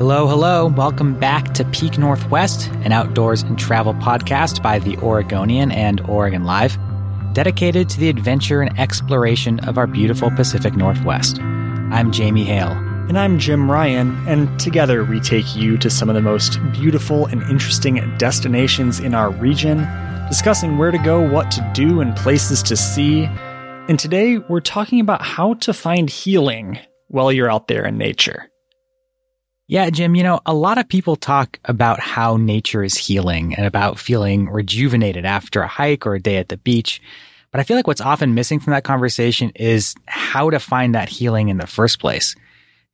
Hello, hello. Welcome back to Peak Northwest, an outdoors and travel podcast by the Oregonian and Oregon Live, dedicated to the adventure and exploration of our beautiful Pacific Northwest. I'm Jamie Hale. And I'm Jim Ryan, and together we take you to some of the most beautiful and interesting destinations in our region, discussing where to go, what to do, and places to see. And today we're talking about how to find healing while you're out there in nature. Yeah, Jim, you know, a lot of people talk about how nature is healing and about feeling rejuvenated after a hike or a day at the beach. But I feel like what's often missing from that conversation is how to find that healing in the first place.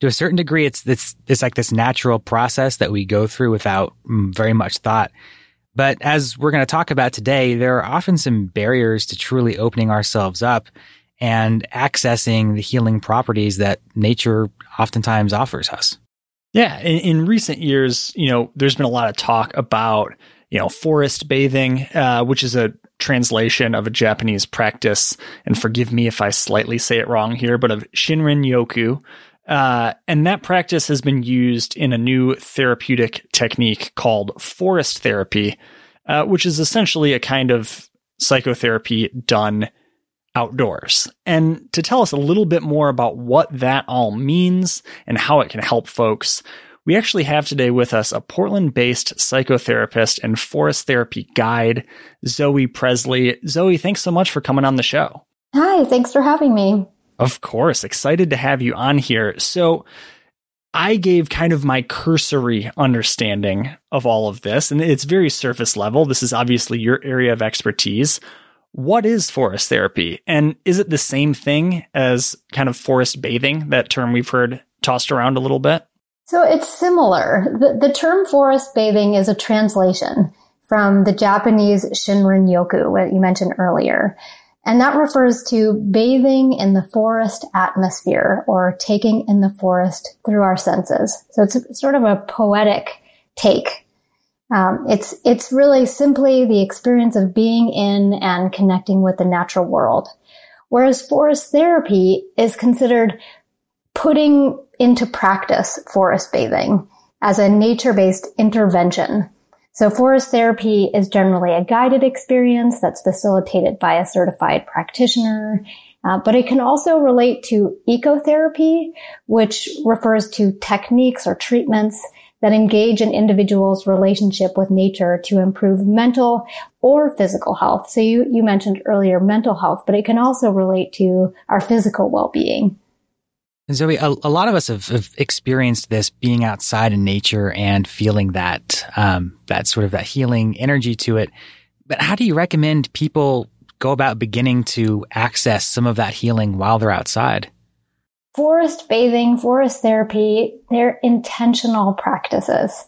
To a certain degree, it's, it's, it's like this natural process that we go through without mm, very much thought. But as we're going to talk about today, there are often some barriers to truly opening ourselves up and accessing the healing properties that nature oftentimes offers us. Yeah, in, in, recent years, you know, there's been a lot of talk about, you know, forest bathing, uh, which is a translation of a Japanese practice. And forgive me if I slightly say it wrong here, but of Shinrin Yoku. Uh, and that practice has been used in a new therapeutic technique called forest therapy, uh, which is essentially a kind of psychotherapy done outdoors. And to tell us a little bit more about what that all means and how it can help folks, we actually have today with us a Portland based psychotherapist and forest therapy guide, Zoe Presley. Zoe, thanks so much for coming on the show. Hi, thanks for having me. Of course, excited to have you on here. So, I gave kind of my cursory understanding of all of this, and it's very surface level. This is obviously your area of expertise what is forest therapy? And is it the same thing as kind of forest bathing, that term we've heard tossed around a little bit? So it's similar. The, the term forest bathing is a translation from the Japanese Shinrin Yoku, what you mentioned earlier. And that refers to bathing in the forest atmosphere or taking in the forest through our senses. So it's sort of a poetic take um, it's it's really simply the experience of being in and connecting with the natural world, whereas forest therapy is considered putting into practice forest bathing as a nature-based intervention. So forest therapy is generally a guided experience that's facilitated by a certified practitioner. Uh, but it can also relate to ecotherapy, which refers to techniques or treatments that engage an individual's relationship with nature to improve mental or physical health. So you, you mentioned earlier mental health, but it can also relate to our physical well-being. And Zoe, a, a lot of us have, have, experienced this being outside in nature and feeling that, um, that sort of that healing energy to it. But how do you recommend people go about beginning to access some of that healing while they're outside? Forest bathing, forest therapy, they're intentional practices.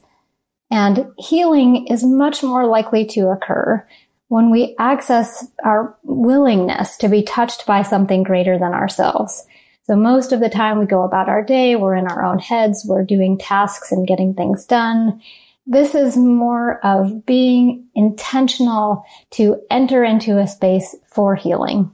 And healing is much more likely to occur when we access our willingness to be touched by something greater than ourselves. So most of the time we go about our day, we're in our own heads, we're doing tasks and getting things done. This is more of being intentional to enter into a space for healing.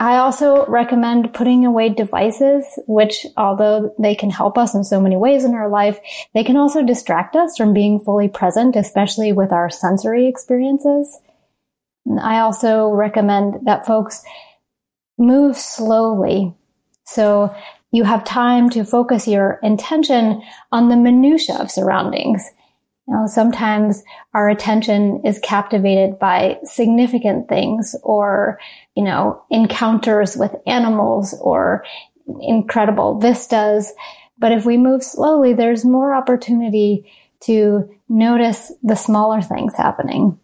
I also recommend putting away devices, which although they can help us in so many ways in our life, they can also distract us from being fully present, especially with our sensory experiences. I also recommend that folks move slowly. So you have time to focus your intention on the minutia of surroundings. Know, sometimes our attention is captivated by significant things or, you know, encounters with animals or incredible vistas. But if we move slowly, there's more opportunity to notice the smaller things happening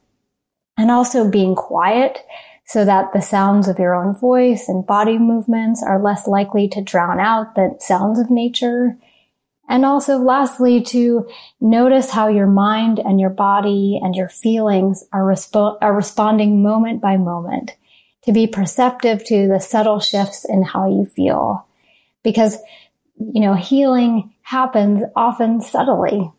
and also being quiet so that the sounds of your own voice and body movements are less likely to drown out the sounds of nature. And also lastly, to notice how your mind and your body and your feelings are, are responding moment by moment, to be perceptive to the subtle shifts in how you feel. Because, you know, healing happens often subtly.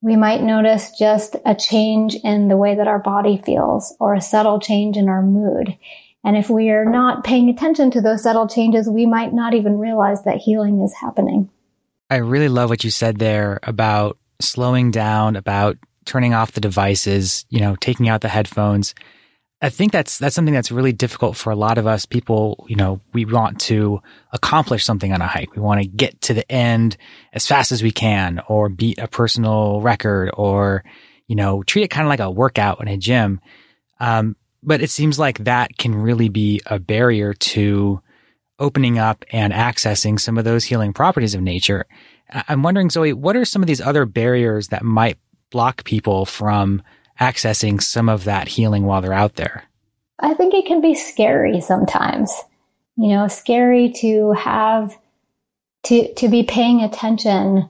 We might notice just a change in the way that our body feels or a subtle change in our mood. And if we are not paying attention to those subtle changes, we might not even realize that healing is happening. I really love what you said there about slowing down, about turning off the devices, you know, taking out the headphones. I think that's that's something that's really difficult for a lot of us people. You know, we want to accomplish something on a hike. We want to get to the end as fast as we can, or beat a personal record, or you know, treat it kind of like a workout in a gym. Um, but it seems like that can really be a barrier to opening up and accessing some of those healing properties of nature. I'm wondering, Zoe, what are some of these other barriers that might block people from accessing some of that healing while they're out there? I think it can be scary sometimes. You know, scary to have to to be paying attention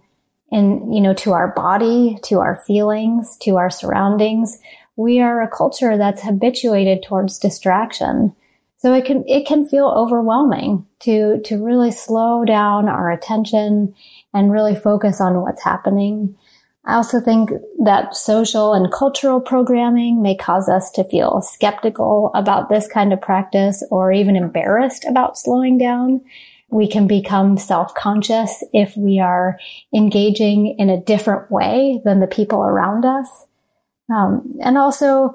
and you know, to our body, to our feelings, to our surroundings. We are a culture that's habituated towards distraction. So it can it can feel overwhelming to to really slow down our attention and really focus on what's happening. I also think that social and cultural programming may cause us to feel skeptical about this kind of practice or even embarrassed about slowing down. We can become self-conscious if we are engaging in a different way than the people around us. Um, and also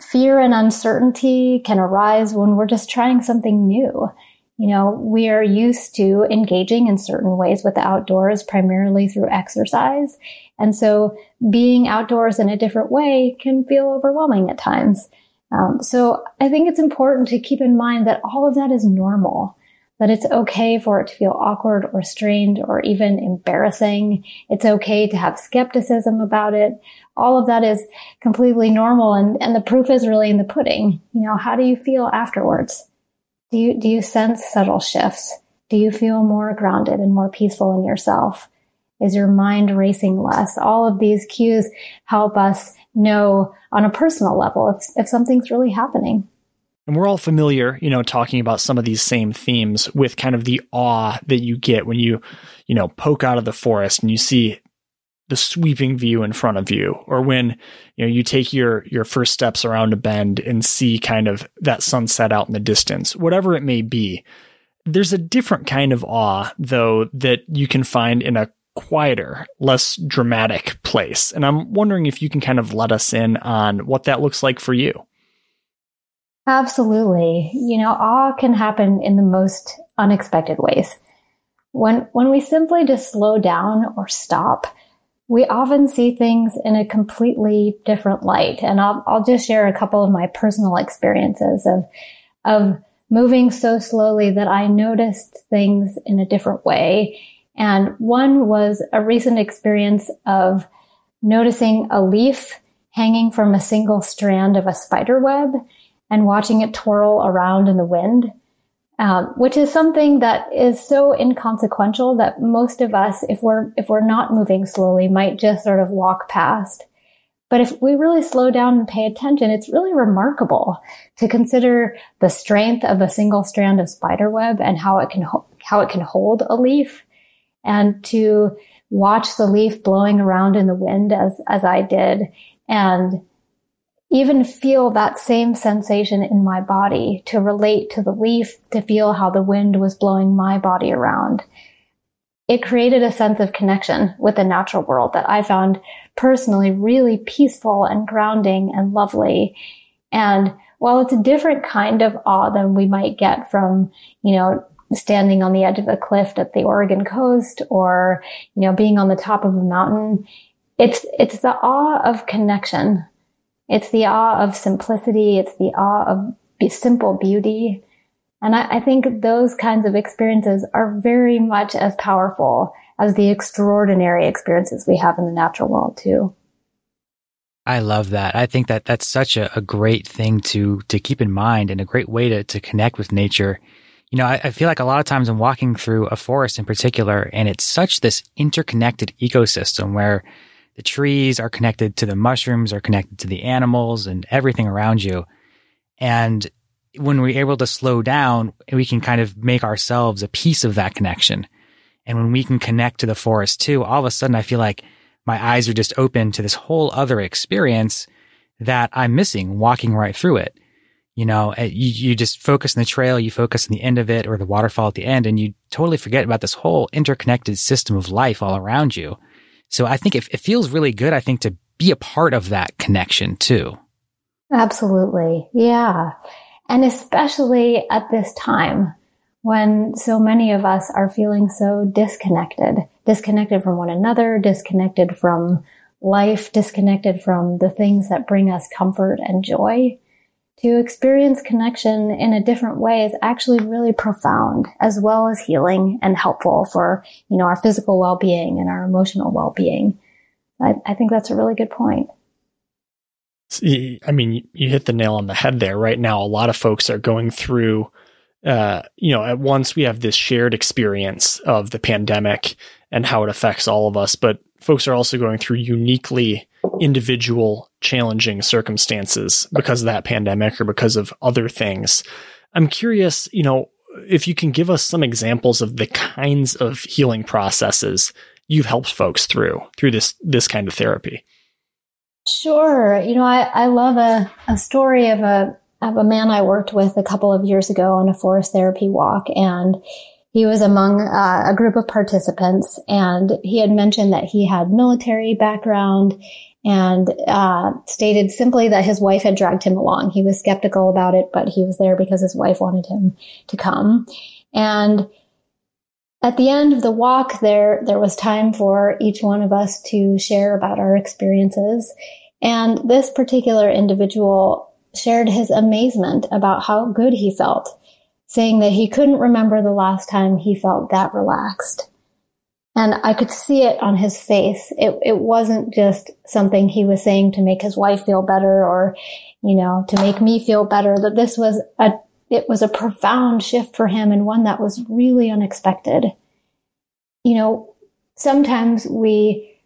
fear and uncertainty can arise when we're just trying something new. You know, we are used to engaging in certain ways with the outdoors, primarily through exercise. And so being outdoors in a different way can feel overwhelming at times. Um, so I think it's important to keep in mind that all of that is normal, that it's okay for it to feel awkward or strained or even embarrassing. It's okay to have skepticism about it. All of that is completely normal. And, and the proof is really in the pudding. You know, how do you feel afterwards? Do you, do you sense subtle shifts? Do you feel more grounded and more peaceful in yourself? Is your mind racing less? All of these cues help us know on a personal level if, if something's really happening. And we're all familiar, you know, talking about some of these same themes with kind of the awe that you get when you, you know, poke out of the forest and you see the sweeping view in front of you or when you know you take your your first steps around a bend and see kind of that sunset out in the distance whatever it may be there's a different kind of awe though that you can find in a quieter less dramatic place. And i'm wondering if you can kind of let us in on what that looks like for you. Absolutely. You know awe can happen in the most unexpected ways. When when we simply just slow down or stop we often see things in a completely different light. And I'll, I'll just share a couple of my personal experiences of, of moving so slowly that I noticed things in a different way. And one was a recent experience of noticing a leaf hanging from a single strand of a spider web and watching it twirl around in the wind um, which is something that is so inconsequential that most of us, if we're if we're not moving slowly, might just sort of walk past. But if we really slow down and pay attention, it's really remarkable to consider the strength of a single strand of spider web and how it can ho- how it can hold a leaf, and to watch the leaf blowing around in the wind as as I did, and even feel that same sensation in my body, to relate to the leaf, to feel how the wind was blowing my body around. It created a sense of connection with the natural world that I found personally really peaceful and grounding and lovely. And while it's a different kind of awe than we might get from, you know, standing on the edge of a cliff at the Oregon coast or, you know, being on the top of a mountain. It's, it's the awe of connection. It's the awe of simplicity. It's the awe of simple beauty. And I, I think those kinds of experiences are very much as powerful as the extraordinary experiences we have in the natural world too. I love that. I think that that's such a, a, great thing to to keep in mind and a great way to to connect with nature. You know, I, I, feel like a lot of times I'm walking through a forest in particular, and it's such this interconnected ecosystem where the trees are connected to the mushrooms, are connected to the animals and everything around you. And when we're able to slow down, we can kind of make ourselves a piece of that connection. And when we can connect to the forest too, all of a sudden I feel like my eyes are just open to this whole other experience that I'm missing walking right through it. You know, eh, you, you just focus on the trail, you focus on the end of it or the waterfall at the end, and you totally forget about this whole interconnected system of life all around you. So I think it, it feels really good, I think, to be a part of that connection too. Absolutely. Yeah. And especially at this time when so many of us are feeling so disconnected, disconnected from one another, disconnected from life, disconnected from the things that bring us comfort and joy. To experience connection in a different way is actually really profound as well as healing and helpful for, you know, our physical well-being and our emotional well-being. I, I think that's a really good point. I mean, you hit the nail on the head there. Right now, a lot of folks are going through, uh, you know, at once we have this shared experience of the pandemic and how it affects all of us, but folks are also going through uniquely individual challenging circumstances because of that pandemic or because of other things. I'm curious, you know, if you can give us some examples of the kinds of healing processes you've helped folks through through this this kind of therapy. Sure. You know, I, I love a, a story of a, of a man I worked with a couple of years ago on a forest therapy walk. And he was among uh, a group of participants and he had mentioned that he had military background and uh, stated simply that his wife had dragged him along. He was skeptical about it, but he was there because his wife wanted him to come. And at the end of the walk, there, there was time for each one of us to share about our experiences. And this particular individual shared his amazement about how good he felt, saying that he couldn't remember the last time he felt that relaxed. And I could see it on his face. It, it wasn't just something he was saying to make his wife feel better or, you know, to make me feel better, that this was a it was a profound shift for him and one that was really unexpected. You know, sometimes we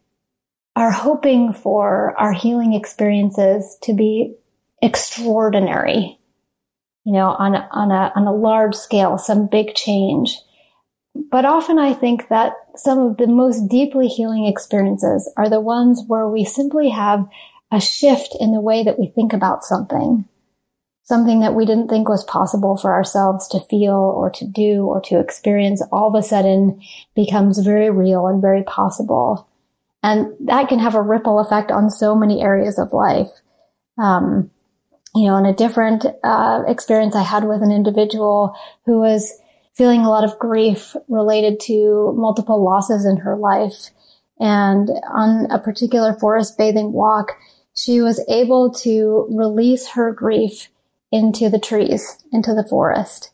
are hoping for our healing experiences to be extraordinary, you know, on on a, on a large scale, some big change. But often I think that some of the most deeply healing experiences are the ones where we simply have a shift in the way that we think about something something that we didn't think was possible for ourselves to feel or to do or to experience all of a sudden becomes very real and very possible. And that can have a ripple effect on so many areas of life. Um, you know, in a different uh, experience I had with an individual who was feeling a lot of grief related to multiple losses in her life. And on a particular forest bathing walk, she was able to release her grief into the trees, into the forest.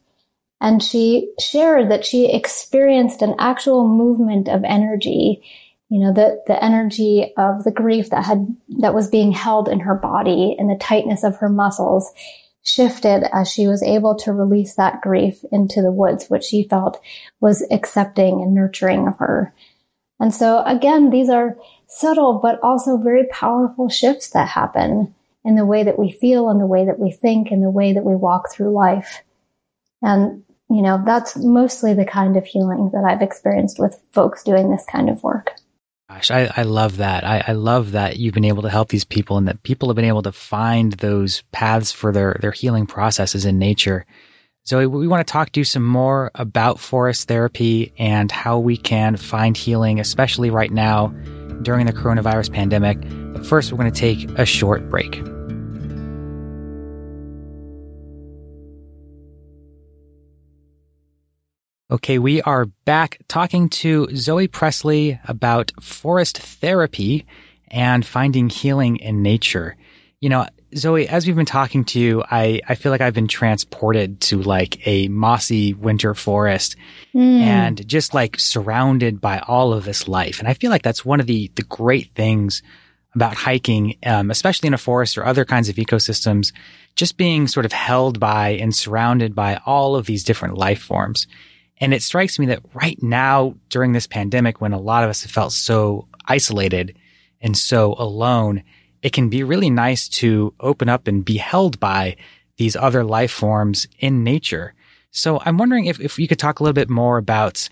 And she shared that she experienced an actual movement of energy, you know, the, the energy of the grief that had, that was being held in her body and the tightness of her muscles shifted as she was able to release that grief into the woods, which she felt was accepting and nurturing of her. And so again, these are subtle, but also very powerful shifts that happen in the way that we feel and the way that we think and the way that we walk through life. And, you know, that's mostly the kind of healing that I've experienced with folks doing this kind of work. Gosh, I, I love that. I, I love that you've been able to help these people and that people have been able to find those paths for their, their healing processes in nature. Zoe, we want to talk to you some more about forest therapy and how we can find healing, especially right now during the coronavirus pandemic. But first, we're going to take a short break. Okay, we are back talking to Zoe Presley about forest therapy and finding healing in nature. You know, Zoe, as we've been talking to you, I, I feel like I've been transported to like a mossy winter forest mm. and just like surrounded by all of this life. And I feel like that's one of the, the great things about hiking, um, especially in a forest or other kinds of ecosystems, just being sort of held by and surrounded by all of these different life forms. And it strikes me that right now during this pandemic, when a lot of us have felt so isolated and so alone, it can be really nice to open up and be held by these other life forms in nature. So I'm wondering if, if you could talk a little bit more about,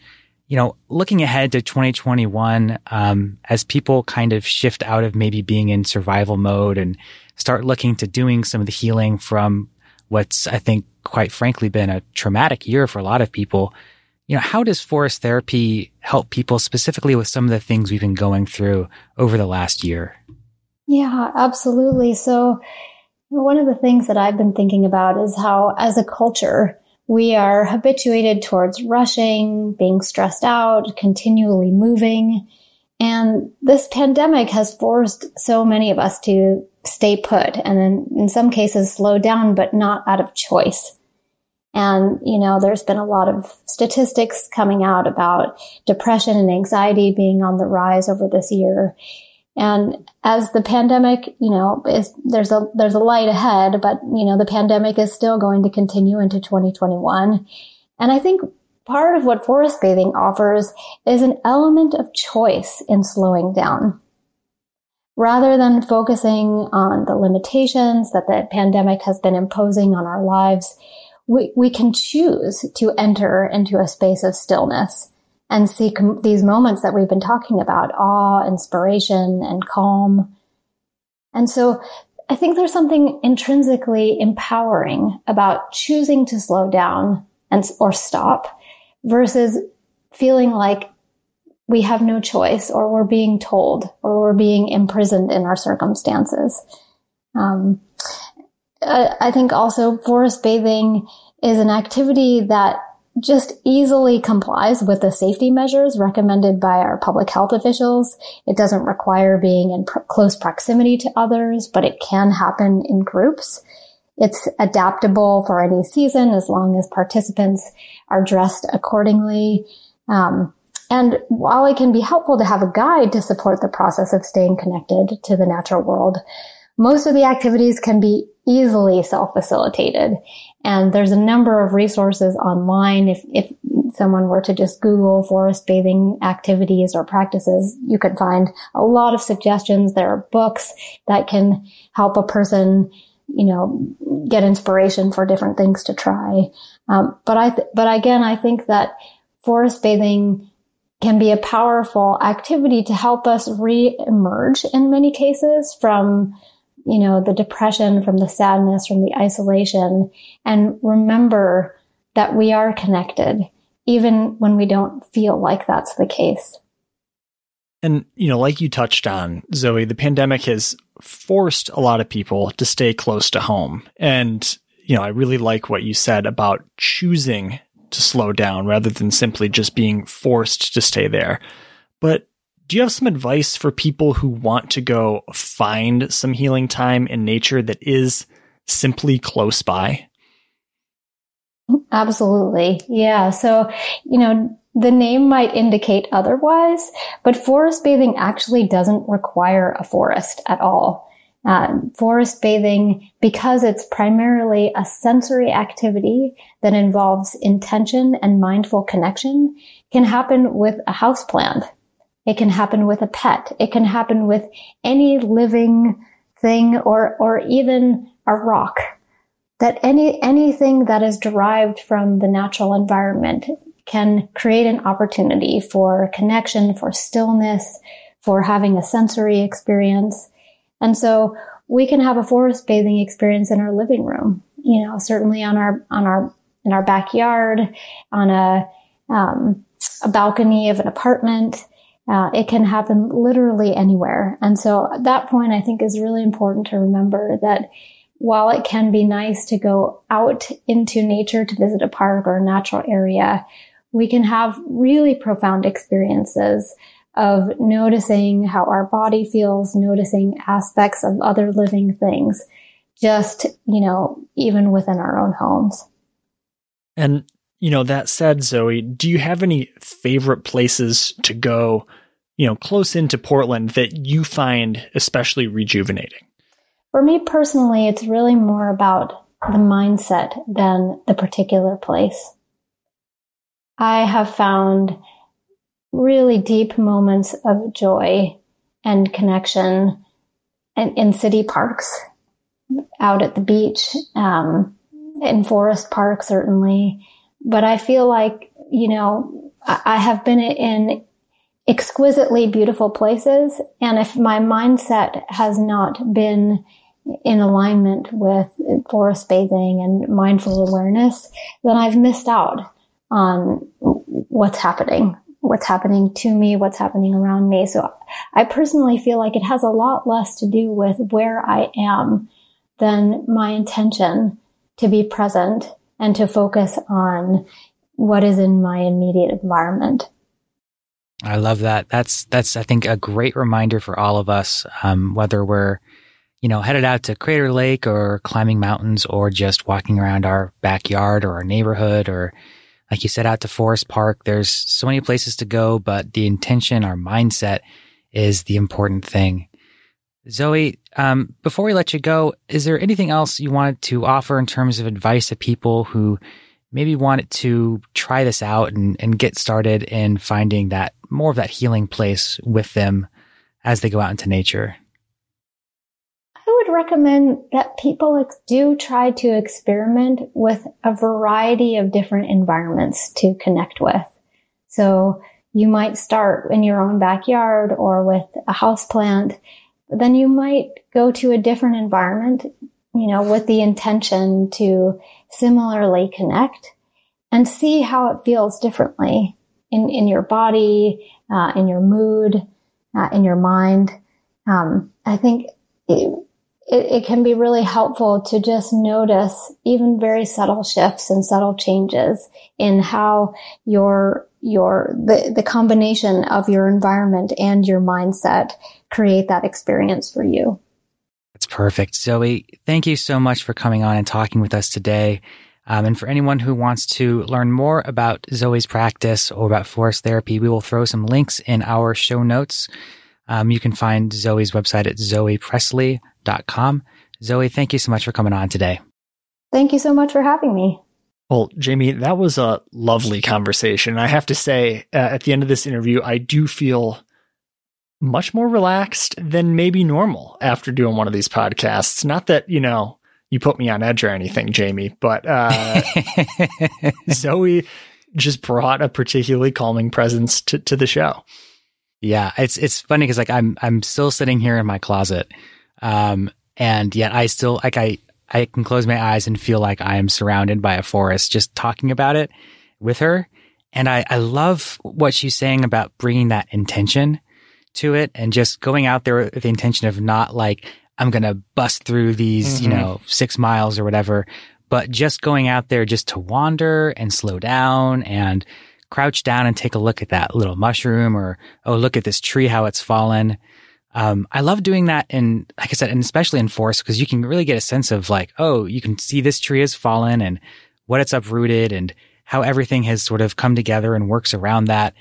you know, looking ahead to 2021, um, as people kind of shift out of maybe being in survival mode and start looking to doing some of the healing from what's, I think, quite frankly, been a traumatic year for a lot of people you know, how does forest therapy help people specifically with some of the things we've been going through over the last year? Yeah, absolutely. So, one of the things that I've been thinking about is how, as a culture, we are habituated towards rushing, being stressed out, continually moving. And this pandemic has forced so many of us to stay put and in, in some cases slow down, but not out of choice. And, you know, there's been a lot of statistics coming out about depression and anxiety being on the rise over this year. And as the pandemic, you know, is, there's a, there's a light ahead, but, you know, the pandemic is still going to continue into 2021. And I think part of what forest bathing offers is an element of choice in slowing down. Rather than focusing on the limitations that the pandemic has been imposing on our lives, we, we can choose to enter into a space of stillness and seek these moments that we've been talking about awe, inspiration, and calm. And so I think there's something intrinsically empowering about choosing to slow down and or stop versus feeling like we have no choice or we're being told or we're being imprisoned in our circumstances. Um, I think also forest bathing is an activity that just easily complies with the safety measures recommended by our public health officials. It doesn't require being in pr- close proximity to others, but it can happen in groups. It's adaptable for any season as long as participants are dressed accordingly. Um, and while it can be helpful to have a guide to support the process of staying connected to the natural world, most of the activities can be easily self-facilitated. And there's a number of resources online. If, if someone were to just Google forest bathing activities or practices, you could find a lot of suggestions. There are books that can help a person, you know, get inspiration for different things to try. Um, but I, th- but again, I think that forest bathing can be a powerful activity to help us re-emerge in many cases from you know, the depression, from the sadness, from the isolation, and remember that we are connected, even when we don't feel like that's the case. And, you know, like you touched on, Zoe, the pandemic has forced a lot of people to stay close to home. And, you know, I really like what you said about choosing to slow down rather than simply just being forced to stay there. But do you have some advice for people who want to go find some healing time in nature that is simply close by? Absolutely. Yeah. So, you know, the name might indicate otherwise, but forest bathing actually doesn't require a forest at all. Um, forest bathing, because it's primarily a sensory activity that involves intention and mindful connection, can happen with a houseplant it can happen with a pet. It can happen with any living thing or, or even a rock. That any, anything that is derived from the natural environment can create an opportunity for connection, for stillness, for having a sensory experience. And so we can have a forest bathing experience in our living room, you know, certainly on our, on our, in our backyard, on a, um, a balcony of an apartment. Uh, it can happen literally anywhere. And so that point I think is really important to remember that while it can be nice to go out into nature to visit a park or a natural area, we can have really profound experiences of noticing how our body feels, noticing aspects of other living things, just, you know, even within our own homes. And, you know, that said, Zoe, do you have any favorite places to go, you know, close into Portland that you find especially rejuvenating? For me personally, it's really more about the mindset than the particular place. I have found really deep moments of joy and connection in, in city parks, out at the beach, um, in forest parks, certainly. But I feel like, you know, I, have been in exquisitely beautiful places. And if my mindset has not been in alignment with forest bathing and mindful awareness, then I've missed out on what's happening, what's happening to me, what's happening around me. So I personally feel like it has a lot less to do with where I am than my intention to be present and to focus on what is in my immediate environment. I love that. That's that's I think a great reminder for all of us, um, whether we're you know headed out to Crater Lake or climbing mountains or just walking around our backyard or our neighborhood or like you said, out to Forest Park. There's so many places to go, but the intention, our mindset is the important thing. Zoe, um, before we let you go, is there anything else you wanted to offer in terms of advice to people who maybe wanted to try this out and, and get started in finding that more of that healing place with them as they go out into nature? I would recommend that people do try to experiment with a variety of different environments to connect with. So you might start in your own backyard or with a house plant. Then you might go to a different environment, you know, with the intention to similarly connect and see how it feels differently in, in your body, uh, in your mood, uh, in your mind. Um, I think it, it, it can be really helpful to just notice even very subtle shifts and subtle changes in how your your the, the combination of your environment and your mindset create that experience for you. That's perfect. Zoe, thank you so much for coming on and talking with us today. Um, and for anyone who wants to learn more about Zoe's practice or about forest therapy, we will throw some links in our show notes. Um, you can find Zoe's website at zoepresley.com. Zoe, thank you so much for coming on today. Thank you so much for having me. Well, Jamie, that was a lovely conversation. I have to say, uh, at the end of this interview, I do feel much more relaxed than maybe normal after doing one of these podcasts. Not that, you know, you put me on edge or anything, Jamie, but uh, Zoe just brought a particularly calming presence to, to the show. Yeah, it's it's funny because like I'm I'm still sitting here in my closet, um, and yet I still like I I can close my eyes and feel like I am surrounded by a forest just talking about it with her, and I I love what she's saying about bringing that intention to it and just going out there with the intention of not like I'm gonna bust through these mm-hmm. you know six miles or whatever, but just going out there just to wander and slow down and crouch down and take a look at that little mushroom or, oh, look at this tree, how it's fallen. Um, I love doing that in, like I said, and especially in forest because you can really get a sense of like, oh, you can see this tree has fallen and what it's uprooted and how everything has sort of come together and works around that.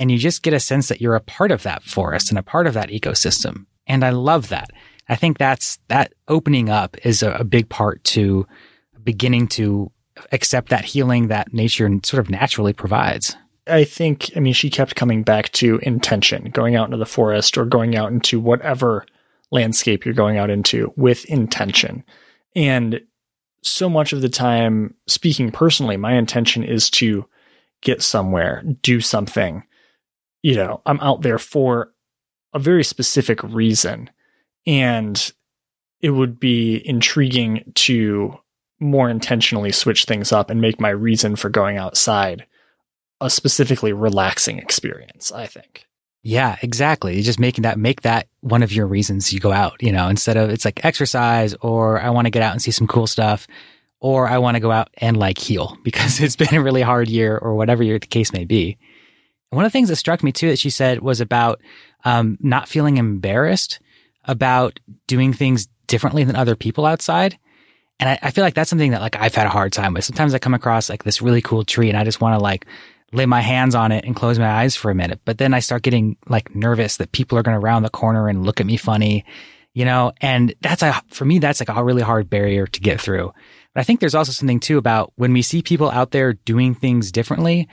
And you just get a sense that you're a part of that forest and a part of that ecosystem. And I love that. I think that's that opening up is a, a big part to beginning to accept that healing that nature sort of naturally provides. I think, I mean, she kept coming back to intention, going out into the forest or going out into whatever landscape you're going out into with intention. And so much of the time, speaking personally, my intention is to get somewhere, do something. You know, I'm out there for a very specific reason. And it would be intriguing to more intentionally switch things up and make my reason for going outside a specifically relaxing experience, I think. Yeah, exactly. You're just making that make that one of your reasons you go out, you know, instead of it's like exercise or I want to get out and see some cool stuff or I want to go out and like heal because it's been a really hard year or whatever the case may be. One of the things that struck me too that she said was about um, not feeling embarrassed about doing things differently than other people outside. And I, I, feel like that's something that like I've had a hard time with. Sometimes I come across like this really cool tree and I just want to like lay my hands on it and close my eyes for a minute. But then I start getting like nervous that people are going to round the corner and look at me funny, you know, and that's a, for me, that's like a really hard barrier to get through. But I think there's also something too about when we see people out there doing things differently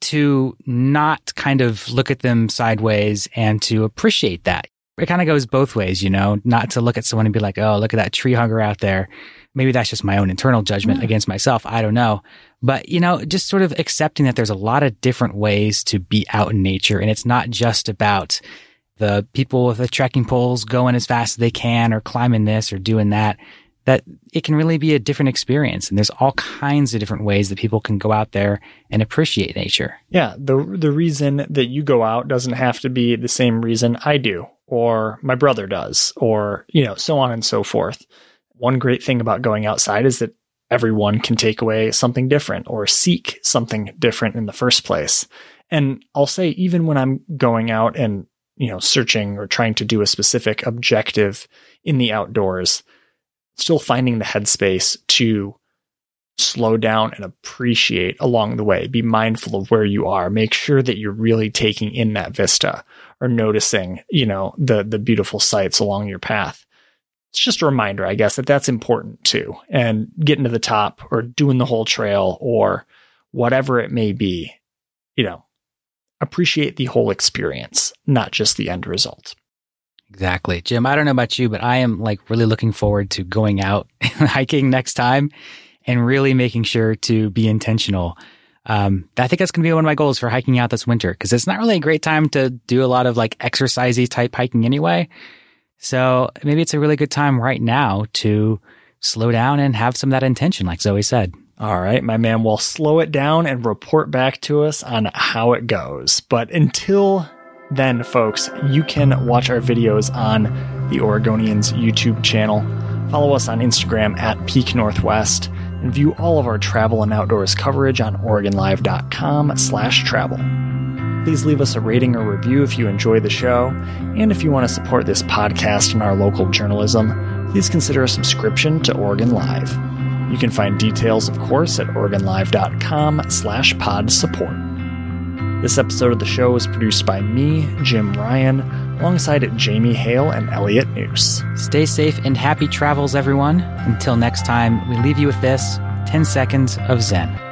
to not kind of look at them sideways and to appreciate that. It kind of goes both ways, you know, not to look at someone and be like, oh, look at that tree hugger out there. Maybe that's just my own internal judgment against myself. I don't know. But, you know, just sort of accepting that there's a lot of different ways to be out in nature. And it's not just about the people with the trekking poles going as fast as they can or climbing this or doing that that it can really be a different experience. And there's all kinds of different ways that people can go out there and appreciate nature. Yeah. The, the reason that you go out doesn't have to be the same reason I do or my brother does or, you know, so on and so forth. One great thing about going outside is that everyone can take away something different or seek something different in the first place. And I'll say, even when I'm going out and, you know, searching or trying to do a specific objective in the outdoors, still finding the headspace to slow down and appreciate along the way. Be mindful of where you are. Make sure that you're really taking in that vista or noticing, you know, the the beautiful sights along your path. It's just a reminder, I guess, that that's important too. And getting to the top or doing the whole trail or whatever it may be, you know, appreciate the whole experience, not just the end result. Exactly. Jim, I don't know about you, but I am like really looking forward to going out hiking next time and really making sure to be intentional. Um, I think that's going to be one of my goals for hiking out this winter because it's not really a great time to do a lot of like exercisey type hiking anyway. So maybe it's a really good time right now to slow down and have some of that intention, like Zoe said. All right, my man, we'll slow it down and report back to us on how it goes. But until then, folks, you can watch our videos on the Oregonians YouTube channel. Follow us on Instagram at Peak Northwest and view all of our travel and outdoors coverage on OregonLive.com slash travel. Please leave us a rating or review if you enjoy the show. And if you want to support this podcast and our local journalism, please consider a subscription to Oregon Live. You can find details, of course, at OregonLive.com slash pod support. This episode of the show was produced by me, Jim Ryan, alongside Jamie Hale and Elliot Njus. Stay safe and happy travels, everyone. Until next time, we leave you with this 10 seconds of Zen.